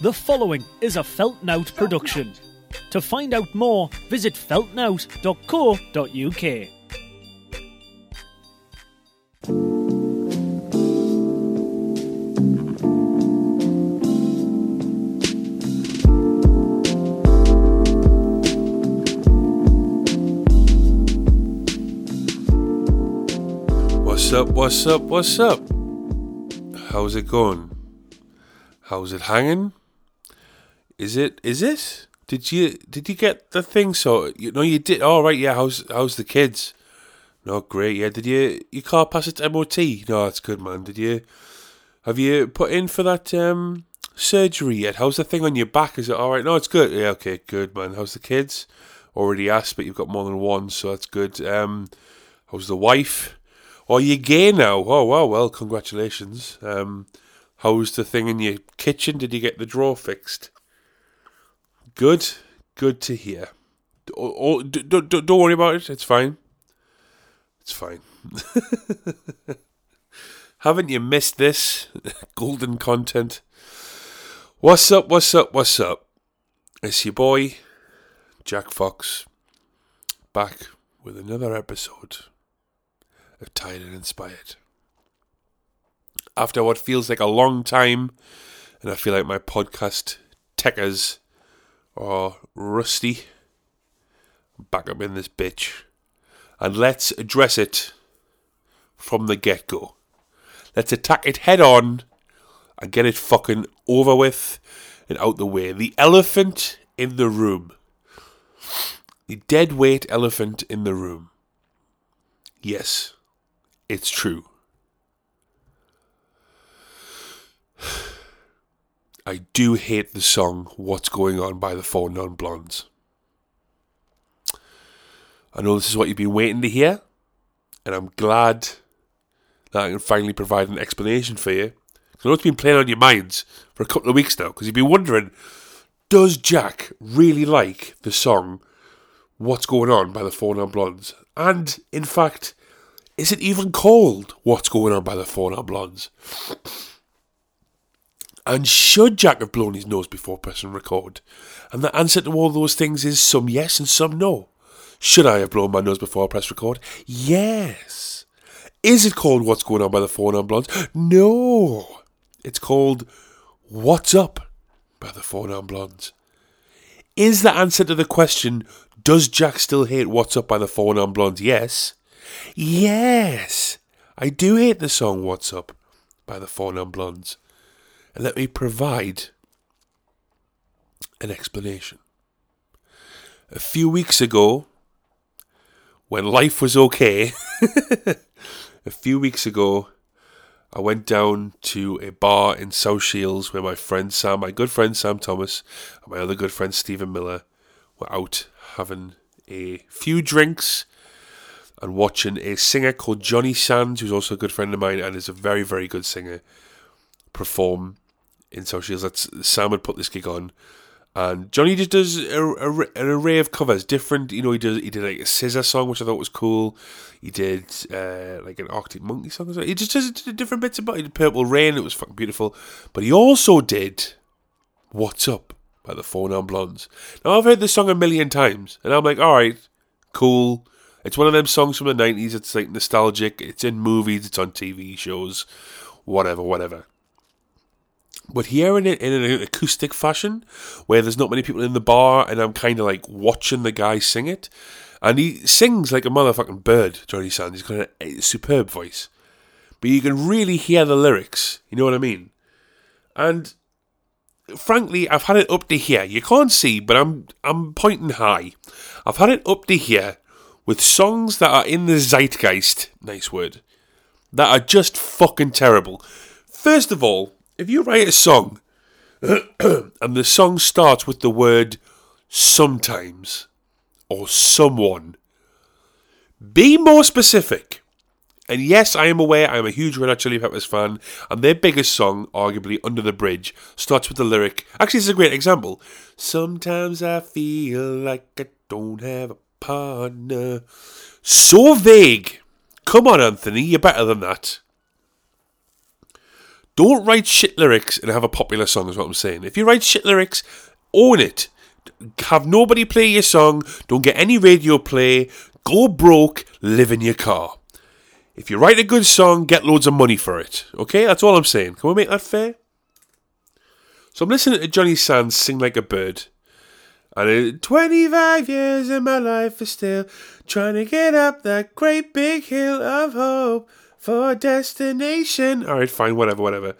The following is a Feltnout production. To find out more, visit feltnout.co.uk. What's up? What's up? What's up? How's it going? How's it hanging? Is it? Is it? Did you did you get the thing? So you know you did. All right, yeah. How's how's the kids? No, great. Yeah. Did you your car pass its MOT? No, that's good, man. Did you have you put in for that um surgery yet? How's the thing on your back? Is it all right? No, it's good. Yeah. Okay. Good, man. How's the kids? Already asked, but you've got more than one, so that's good. Um, how's the wife? Oh, you're gay now. Oh, wow. Well, congratulations. Um, how's the thing in your kitchen? Did you get the drawer fixed? Good. Good to hear. Oh, oh, d- d- d- don't worry about it. It's fine. It's fine. Haven't you missed this golden content? What's up? What's up? What's up? It's your boy, Jack Fox, back with another episode of Tired and Inspired. After what feels like a long time, and I feel like my podcast techers are rusty, back up in this bitch. And let's address it from the get go. Let's attack it head on and get it fucking over with and out the way. The elephant in the room. The dead weight elephant in the room. Yes, it's true. I do hate the song What's Going On by the Four Non Blondes. I know this is what you've been waiting to hear, and I'm glad that I can finally provide an explanation for you. I know it's been playing on your minds for a couple of weeks now, because you've been wondering does Jack really like the song What's Going On by the Four Non Blondes? And, in fact, is it even called What's Going On by the Four Non Blondes? And should Jack have blown his nose before pressing record? And the answer to all those things is some yes and some no. Should I have blown my nose before I press record? Yes. Is it called What's Going On by the Four Non Blondes? No. It's called What's Up by the Four Non Blondes. Is the answer to the question, does Jack still hate What's Up by the Four Non Blondes? Yes. Yes. I do hate the song What's Up by the Four Non Blondes. And let me provide an explanation. A few weeks ago, when life was okay, a few weeks ago, I went down to a bar in South Shields where my friend Sam, my good friend Sam Thomas, and my other good friend Stephen Miller were out having a few drinks and watching a singer called Johnny Sands, who's also a good friend of mine and is a very, very good singer, perform in South Shields. That's Sam had put this gig on. And Johnny just does a, a, an array of covers, different. You know, he does he did like a Scissor song, which I thought was cool. He did uh, like an Arctic Monkey song. He just does different bits about. He did Purple Rain. It was fucking beautiful. But he also did What's Up by the Four Non Blondes. Now I've heard this song a million times, and I'm like, all right, cool. It's one of them songs from the '90s. It's like nostalgic. It's in movies. It's on TV shows. Whatever, whatever. But hearing it in an acoustic fashion, where there's not many people in the bar, and I'm kind of like watching the guy sing it, and he sings like a motherfucking bird. Johnny Sands, he's got a superb voice, but you can really hear the lyrics. You know what I mean? And frankly, I've had it up to here. You can't see, but I'm I'm pointing high. I've had it up to here with songs that are in the zeitgeist. Nice word. That are just fucking terrible. First of all if you write a song and the song starts with the word sometimes or someone, be more specific. And yes, I am aware I am a huge Red Hot Chili Peppers fan, and their biggest song, arguably Under the Bridge, starts with the lyric. Actually, this is a great example. Sometimes I feel like I don't have a partner. So vague. Come on, Anthony, you're better than that. Don't write shit lyrics and have a popular song, is what I'm saying. If you write shit lyrics, own it. Have nobody play your song. Don't get any radio play. Go broke. Live in your car. If you write a good song, get loads of money for it. Okay? That's all I'm saying. Can we make that fair? So I'm listening to Johnny Sands sing like a bird. And it, 25 years of my life is still trying to get up that great big hill of hope for destination. All right, fine, whatever, whatever.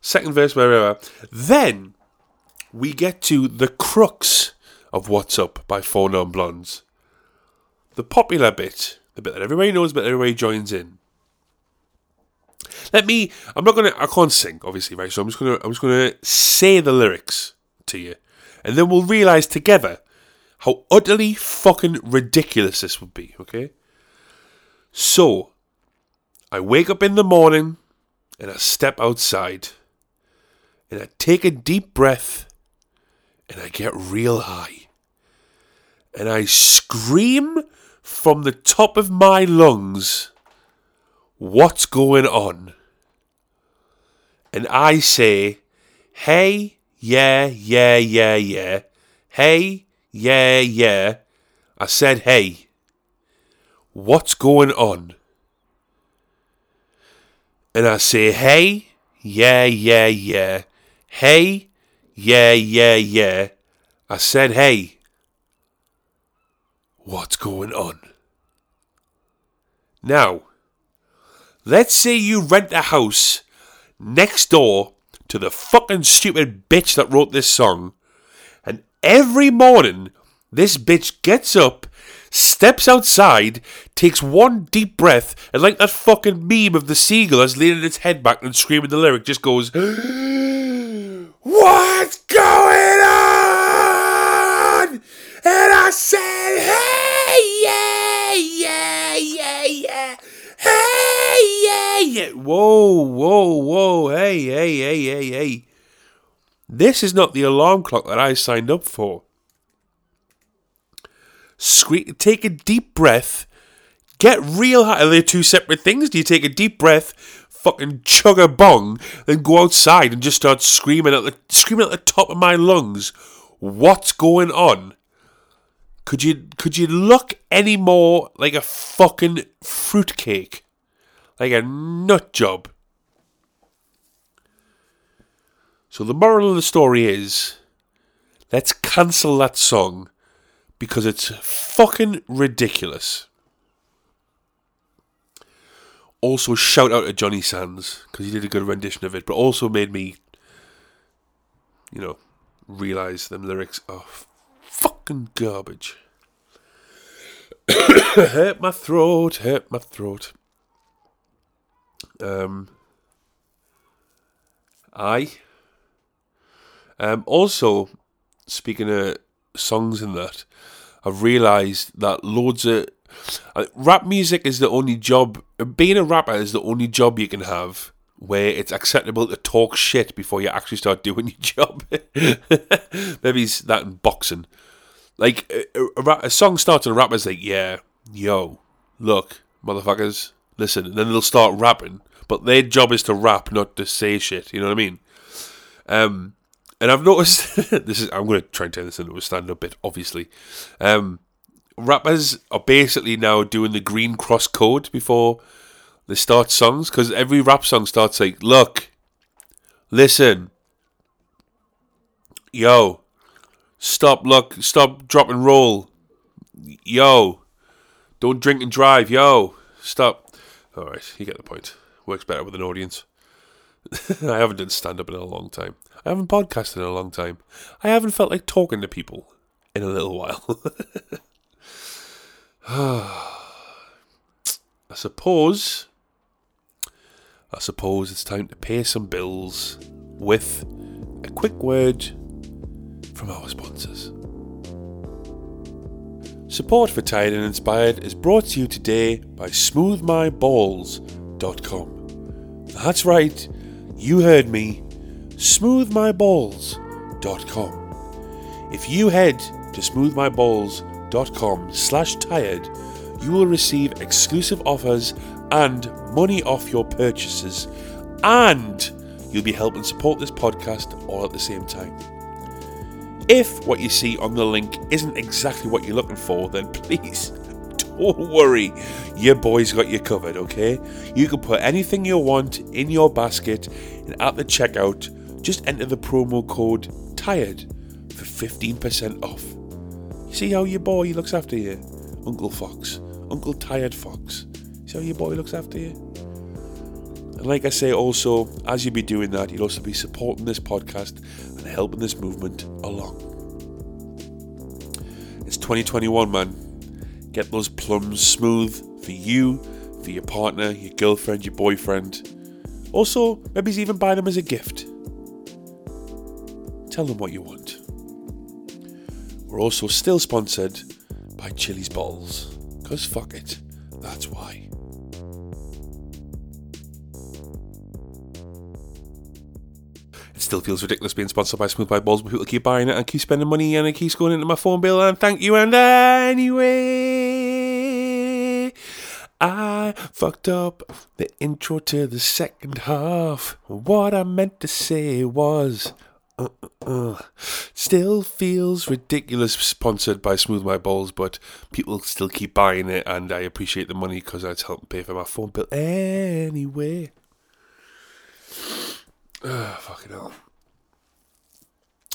Second verse, whatever. Then we get to the crux of What's Up by Four Non Blondes. The popular bit, the bit that everybody knows, but everybody joins in. Let me. I'm not gonna. I can't sing, obviously, right? So I'm just gonna. I'm just gonna say the lyrics to you, and then we'll realize together how utterly fucking ridiculous this would be. Okay. So, I wake up in the morning, and I step outside, and I take a deep breath, and I get real high, and I scream from the top of my lungs what's going on? And I say, hey, yeah, yeah, yeah, yeah. Hey, yeah, yeah. I said, hey. What's going on? And I say, hey, yeah, yeah, yeah. Hey, yeah, yeah, yeah. I said, hey. What's going on? Now, Let's say you rent a house next door to the fucking stupid bitch that wrote this song, and every morning this bitch gets up, steps outside, takes one deep breath, and like that fucking meme of the seagull that's leaning its head back and screaming the lyric, just goes, What's going on? And I said, Hey, yeah, yeah, yeah, yeah. Hey, yeah, yeah. Whoa, whoa, whoa. Hey, hey, hey, hey, hey. This is not the alarm clock that I signed up for. Take a deep breath. Get real high. Are they two separate things? Do you take a deep breath, fucking chug a bong, then go outside and just start screaming at the screaming at the top of my lungs? What's going on? Could you could you look any more like a fucking fruitcake? Like a nut job. So the moral of the story is let's cancel that song because it's fucking ridiculous. Also, shout out to Johnny Sands because he did a good rendition of it, but also made me, you know, realize them lyrics are fucking garbage. hurt my throat, hurt my throat. Um, I. Um, also, speaking of songs and that, I've realised that loads of uh, rap music is the only job. Being a rapper is the only job you can have where it's acceptable to talk shit before you actually start doing your job. Maybe it's that in boxing. Like a, a, a song starts and a rapper's like, "Yeah, yo, look, motherfuckers, listen," and then they'll start rapping. But their job is to rap, not to say shit. You know what I mean? Um, and I've noticed this is. I'm going to try and turn this into a stand-up bit. Obviously, um, rappers are basically now doing the green cross code before they start songs because every rap song starts like, "Look, listen, yo." Stop, look, stop, drop and roll. Yo. Don't drink and drive. Yo. Stop. Alright, you get the point. Works better with an audience. I haven't done stand up in a long time. I haven't podcasted in a long time. I haven't felt like talking to people in a little while. I suppose. I suppose it's time to pay some bills with a quick word from our sponsors. Support for Tired and Inspired is brought to you today by smoothmyballs.com. That's right, you heard me, smoothmyballs.com. If you head to smoothmyballs.com slash tired, you will receive exclusive offers and money off your purchases and you'll be helping support this podcast all at the same time. If what you see on the link isn't exactly what you're looking for, then please don't worry. Your boy's got you covered, okay? You can put anything you want in your basket, and at the checkout, just enter the promo code TIRED for 15% off. See how your boy looks after you? Uncle Fox. Uncle Tired Fox. See how your boy looks after you? And like I say, also, as you be doing that, you'll also be supporting this podcast and helping this movement along. It's 2021, man. Get those plums smooth for you, for your partner, your girlfriend, your boyfriend. Also, maybe even buy them as a gift. Tell them what you want. We're also still sponsored by Chili's Balls. Because fuck it, that's why. It still feels ridiculous being sponsored by Smooth My Balls, but people keep buying it and keep spending money and it keeps going into my phone bill. And thank you. And anyway, I fucked up the intro to the second half. What I meant to say was. Uh, uh. Still feels ridiculous sponsored by Smooth My Balls, but people still keep buying it, and I appreciate the money because it's helping pay for my phone bill anyway. Oh, fucking hell.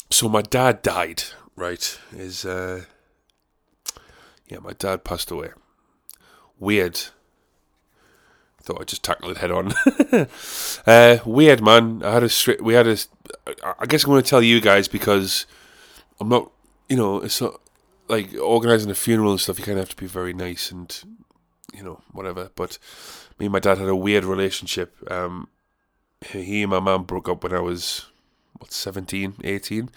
So my dad died, right? Is uh yeah, my dad passed away. Weird. Thought I'd just tackle it head on. uh, weird, man. I had a. We had a. I guess I'm going to tell you guys because I'm not. You know, it's not like organizing a funeral and stuff. You kind of have to be very nice and, you know, whatever. But me and my dad had a weird relationship. Um, he and my mum broke up when I was what 17, 18,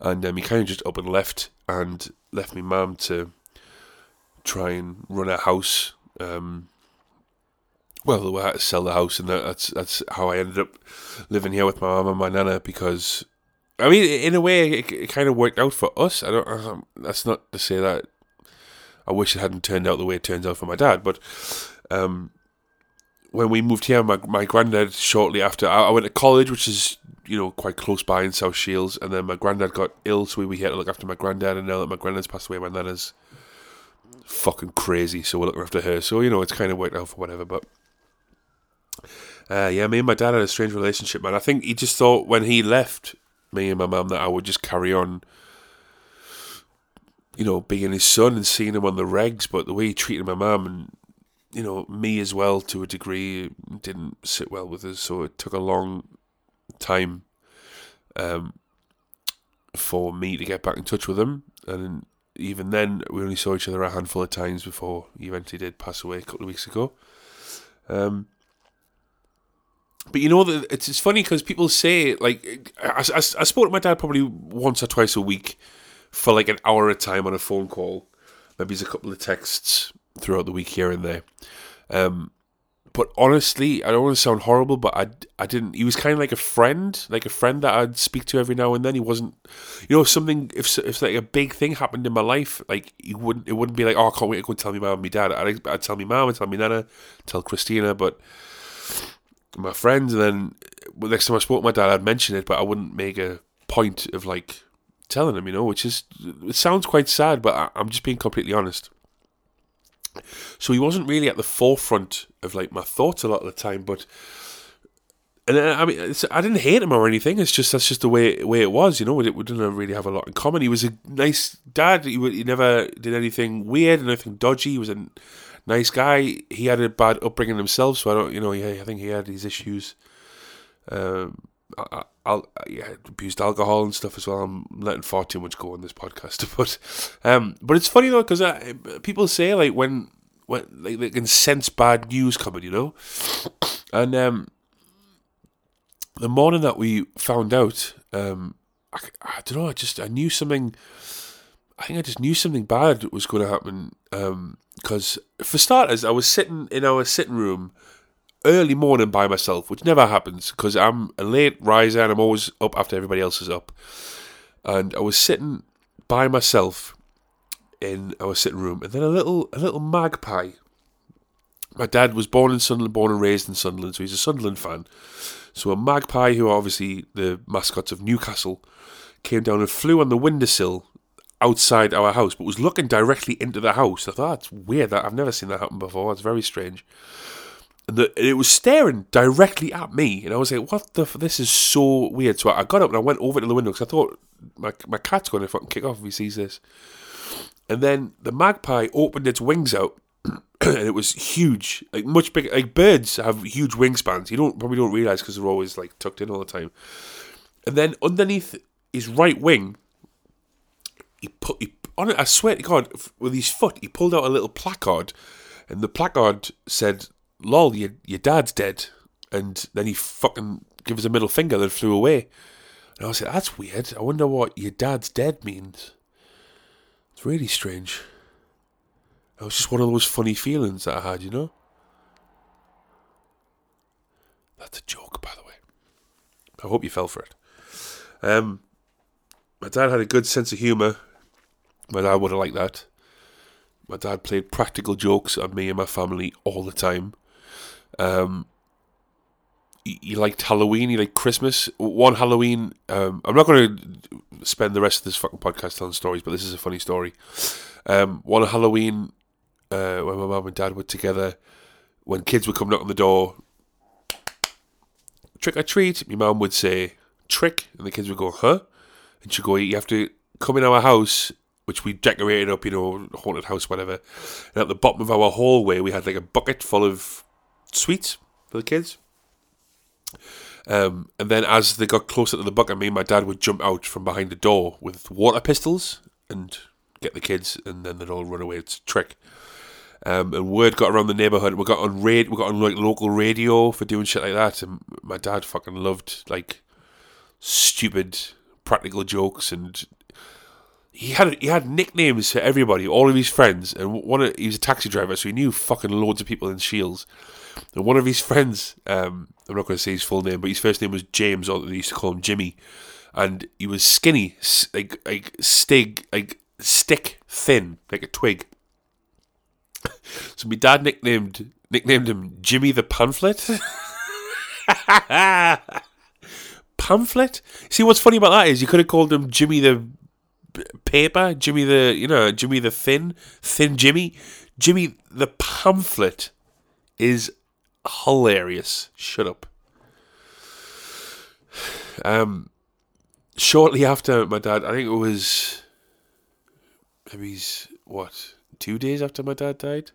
and um, he kind of just up and left and left me mum to try and run a house. Um, well, I had to sell the house, and that's that's how I ended up living here with my mum and my nana. Because, I mean, in a way, it, it kind of worked out for us. I don't. Um, that's not to say that I wish it hadn't turned out the way it turns out for my dad, but um, when we moved here, my my granddad shortly after I, I, went to college, which is you know quite close by in South Shields, and then my granddad got ill, so we were here to look after my granddad, and now that my granddad's passed away, my nana's fucking crazy, so we're looking after her. So you know it's kind of worked out for whatever, but. Uh, yeah, me and my dad had a strange relationship, man. I think he just thought when he left me and my mum that I would just carry on, you know, being his son and seeing him on the regs. But the way he treated my mum and you know, me as well to a degree didn't sit well with us, so it took a long time um, for me to get back in touch with him. And even then, we only saw each other a handful of times before he eventually did pass away a couple of weeks ago. Um, but you know, that it's it's funny because people say like I, I, I spoke to my dad probably once or twice a week for like an hour at a time on a phone call. Maybe it's a couple of texts throughout the week here and there. Um, but honestly, I don't want to sound horrible, but I, I didn't. He was kind of like a friend, like a friend that I'd speak to every now and then. He wasn't, you know, if something. If if like a big thing happened in my life, like he wouldn't. It wouldn't be like, oh, I can't wait to go and tell me mom and my dad. I'd, I'd tell me mom, I'd tell me nana, tell Christina, but my friends. And then well, next time I spoke to my dad, I'd mention it, but I wouldn't make a point of like telling him, you know, which is it sounds quite sad, but I, I'm just being completely honest. So he wasn't really at the forefront of like my thoughts a lot of the time, but and uh, I mean, I didn't hate him or anything. It's just that's just the way way it was, you know. We, we didn't really have a lot in common. He was a nice dad. He, he never did anything weird, anything dodgy. He was a nice guy. He had a bad upbringing himself, so I don't, you know, yeah, I think he had these issues. Um, I, I, yeah, abused alcohol and stuff as well. I'm letting far too much go on this podcast, but um, but it's funny though because people say like when when like they can sense bad news coming, you know, and um, the morning that we found out, um, I, I don't know, I just I knew something. I think I just knew something bad was going to happen because, um, for starters, I was sitting in our sitting room early morning by myself, which never happens because I'm a late riser and I'm always up after everybody else is up. And I was sitting by myself in our sitting room, and then a little a little magpie. My dad was born in Sunderland, born and raised in Sunderland, so he's a Sunderland fan. So a magpie, who are obviously the mascots of Newcastle, came down and flew on the windowsill outside our house, but was looking directly into the house. I thought ah, that's weird. That I've never seen that happen before. It's very strange. And, the, it was staring directly at me, and I was like, "What the? F- this is so weird." So I got up and I went over to the window because I thought my my cat's going to fucking kick off if he sees this. And then the magpie opened its wings out, and it was huge, like much bigger. Like birds have huge wingspans. You don't probably don't realize because they're always like tucked in all the time. And then underneath his right wing, he put he, on it. I swear to God, with his foot, he pulled out a little placard, and the placard said, "Lol, your your dad's dead." And then he fucking gave us a middle finger, then flew away. And I was like, "That's weird. I wonder what your dad's dead means." It's really strange. It was just one of those funny feelings that I had, you know. That's a joke, by the way. I hope you fell for it. Um, my dad had a good sense of humour. My dad would have liked that. My dad played practical jokes on me and my family all the time. Um, he, he liked Halloween. He liked Christmas. One Halloween. Um, I'm not going to spend the rest of this fucking podcast telling stories, but this is a funny story. Um, one Halloween, uh, when my mum and dad were together, when kids would come knock on the door, trick or treat, my mum would say trick, and the kids would go, huh? And she'd go, you have to come in our house, which we decorated up, you know, haunted house, whatever. And at the bottom of our hallway, we had like a bucket full of sweets for the kids. Um, and then as they got closer to the bucket, me and my dad would jump out from behind the door with water pistols and get the kids, and then they'd all run away. It's a trick. Um, and word got around the neighborhood. We got on rad- we got on like local radio for doing shit like that. And my dad fucking loved like stupid practical jokes, and he had he had nicknames for everybody, all of his friends. And one of, he was a taxi driver, so he knew fucking loads of people in Shields. And one of his friends, um, I'm not going to say his full name, but his first name was James, or they used to call him Jimmy. And he was skinny, like like stig, like stick thin, like a twig. So my dad nicknamed nicknamed him Jimmy the Pamphlet. Pamphlet. See what's funny about that is you could have called him Jimmy the Paper, Jimmy the you know Jimmy the Thin, Thin Jimmy, Jimmy the Pamphlet is hilarious. Shut up. Um, shortly after my dad, I think it was maybe what two days after my dad died,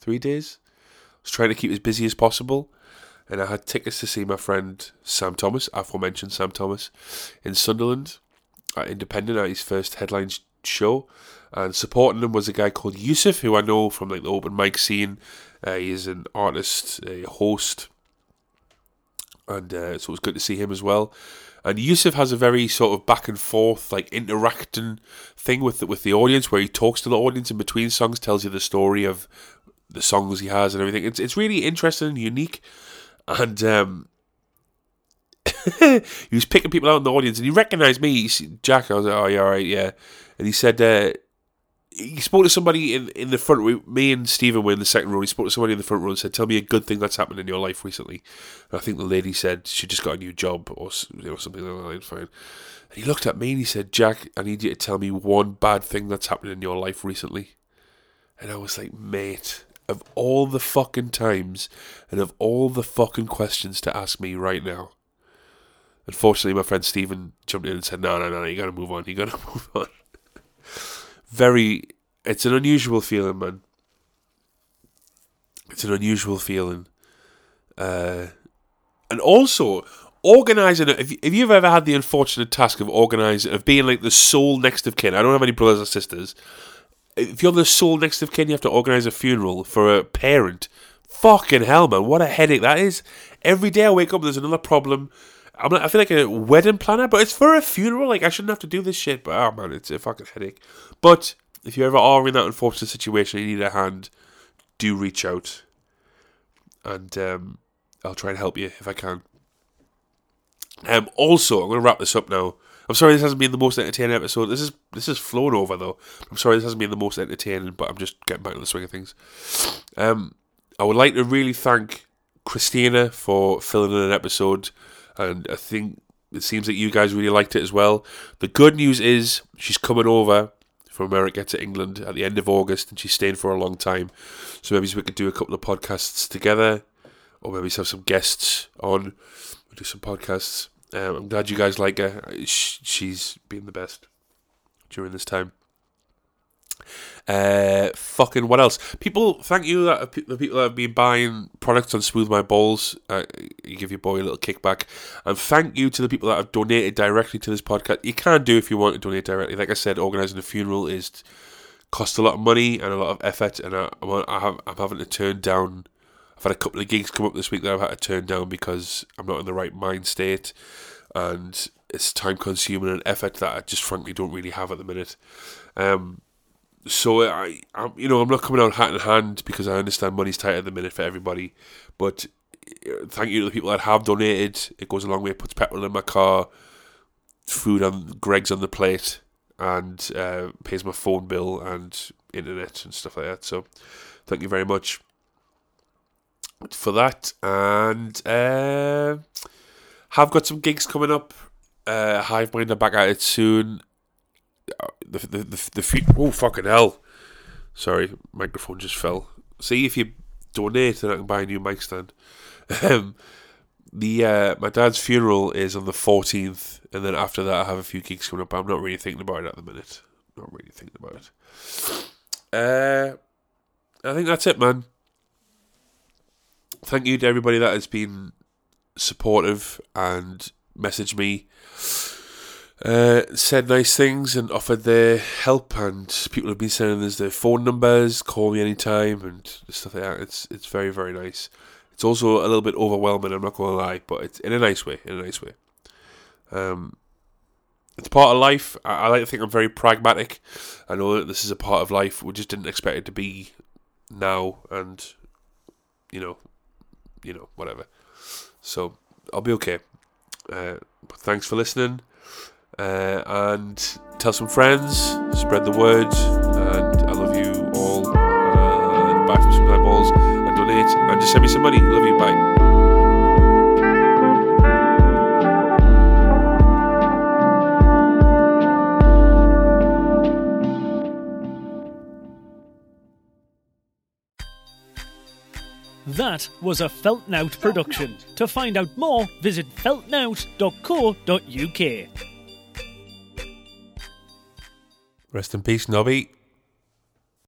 three days. I was trying to keep as busy as possible, and I had tickets to see my friend Sam Thomas, aforementioned Sam Thomas, in Sunderland at Independent at his first headline sh- show. And supporting him was a guy called Yusuf, who I know from like the open mic scene. Uh, he is an artist, a host, and uh, so it was good to see him as well. And Yusuf has a very sort of back and forth, like interacting thing with the, with the audience, where he talks to the audience in between songs, tells you the story of the songs he has and everything. It's it's really interesting and unique. And um, he was picking people out in the audience, and he recognised me, Jack. I was like, "Oh, yeah, all right, yeah." And he said, uh, he spoke to somebody in, in the front row. Me and Stephen were in the second row. He spoke to somebody in the front row and said, "Tell me a good thing that's happened in your life recently." And I think the lady said she just got a new job or you know, something like that. Fine. And he looked at me and he said, "Jack, I need you to tell me one bad thing that's happened in your life recently." And I was like, "Mate, of all the fucking times and of all the fucking questions to ask me right now." Unfortunately, my friend Stephen jumped in and said, "No, no, no, you got to move on. You got to move on." Very, it's an unusual feeling, man. It's an unusual feeling, uh, and also organizing. If, if you've ever had the unfortunate task of organizing, of being like the sole next of kin, I don't have any brothers or sisters. If you're the sole next of kin, you have to organize a funeral for a parent. Fucking hell, man! What a headache that is. Every day I wake up, there's another problem. I'm like, I feel like a wedding planner, but it's for a funeral. Like I shouldn't have to do this shit, but oh man, it's a fucking headache. But if you ever are in that unfortunate situation, you need a hand, do reach out, and um, I'll try and help you if I can. Um, also, I'm going to wrap this up now. I'm sorry this hasn't been the most entertaining episode. This is this is flown over though. I'm sorry this hasn't been the most entertaining, but I'm just getting back to the swing of things. Um, I would like to really thank Christina for filling in an episode and I think it seems that you guys really liked it as well. The good news is she's coming over from America to England at the end of August, and she's staying for a long time. So maybe we could do a couple of podcasts together, or maybe have some guests on. We'll do some podcasts. Um, I'm glad you guys like her. She's been the best during this time. Uh, fucking what else? People, thank you that the people that have been buying products on Smooth My Balls. Uh, you give your boy a little kickback, and thank you to the people that have donated directly to this podcast. You can do if you want to donate directly. Like I said, organising a funeral is cost a lot of money and a lot of effort, and I, I have, I'm having to turn down. I've had a couple of gigs come up this week that I've had to turn down because I'm not in the right mind state, and it's time consuming and effort that I just frankly don't really have at the minute. Um, so I, I'm, you know, I'm not coming out hat in hand because I understand money's tight at the minute for everybody. But uh, thank you to the people that have donated. It goes a long way. It puts petrol in my car, food on Greg's on the plate, and uh, pays my phone bill and internet and stuff like that. So thank you very much for that. And uh, have got some gigs coming up. Uh, Hive Mind are back at it soon the the the, the. Oh fucking hell! Sorry, microphone just fell. See if you donate, then I can buy a new mic stand. Um, the uh, my dad's funeral is on the fourteenth, and then after that I have a few gigs coming up. I'm not really thinking about it at the minute. Not really thinking about it. Uh, I think that's it, man. Thank you to everybody that has been supportive and messaged me uh, said nice things and offered their help, and people have been sending us their phone numbers, call me anytime, and stuff like that. It's it's very very nice. It's also a little bit overwhelming. I'm not going to lie, but it's in a nice way. In a nice way. Um, it's part of life. I, I like to think I'm very pragmatic. I know that this is a part of life. We just didn't expect it to be now, and you know, you know, whatever. So I'll be okay. Uh, thanks for listening uh, and tell some friends, spread the word, and I love you all. And buy some my balls and donate, and just send me some money. Love you, bye. That was a Feltnout production. To find out more, visit feltnout.co.uk. Rest in peace, Nobby.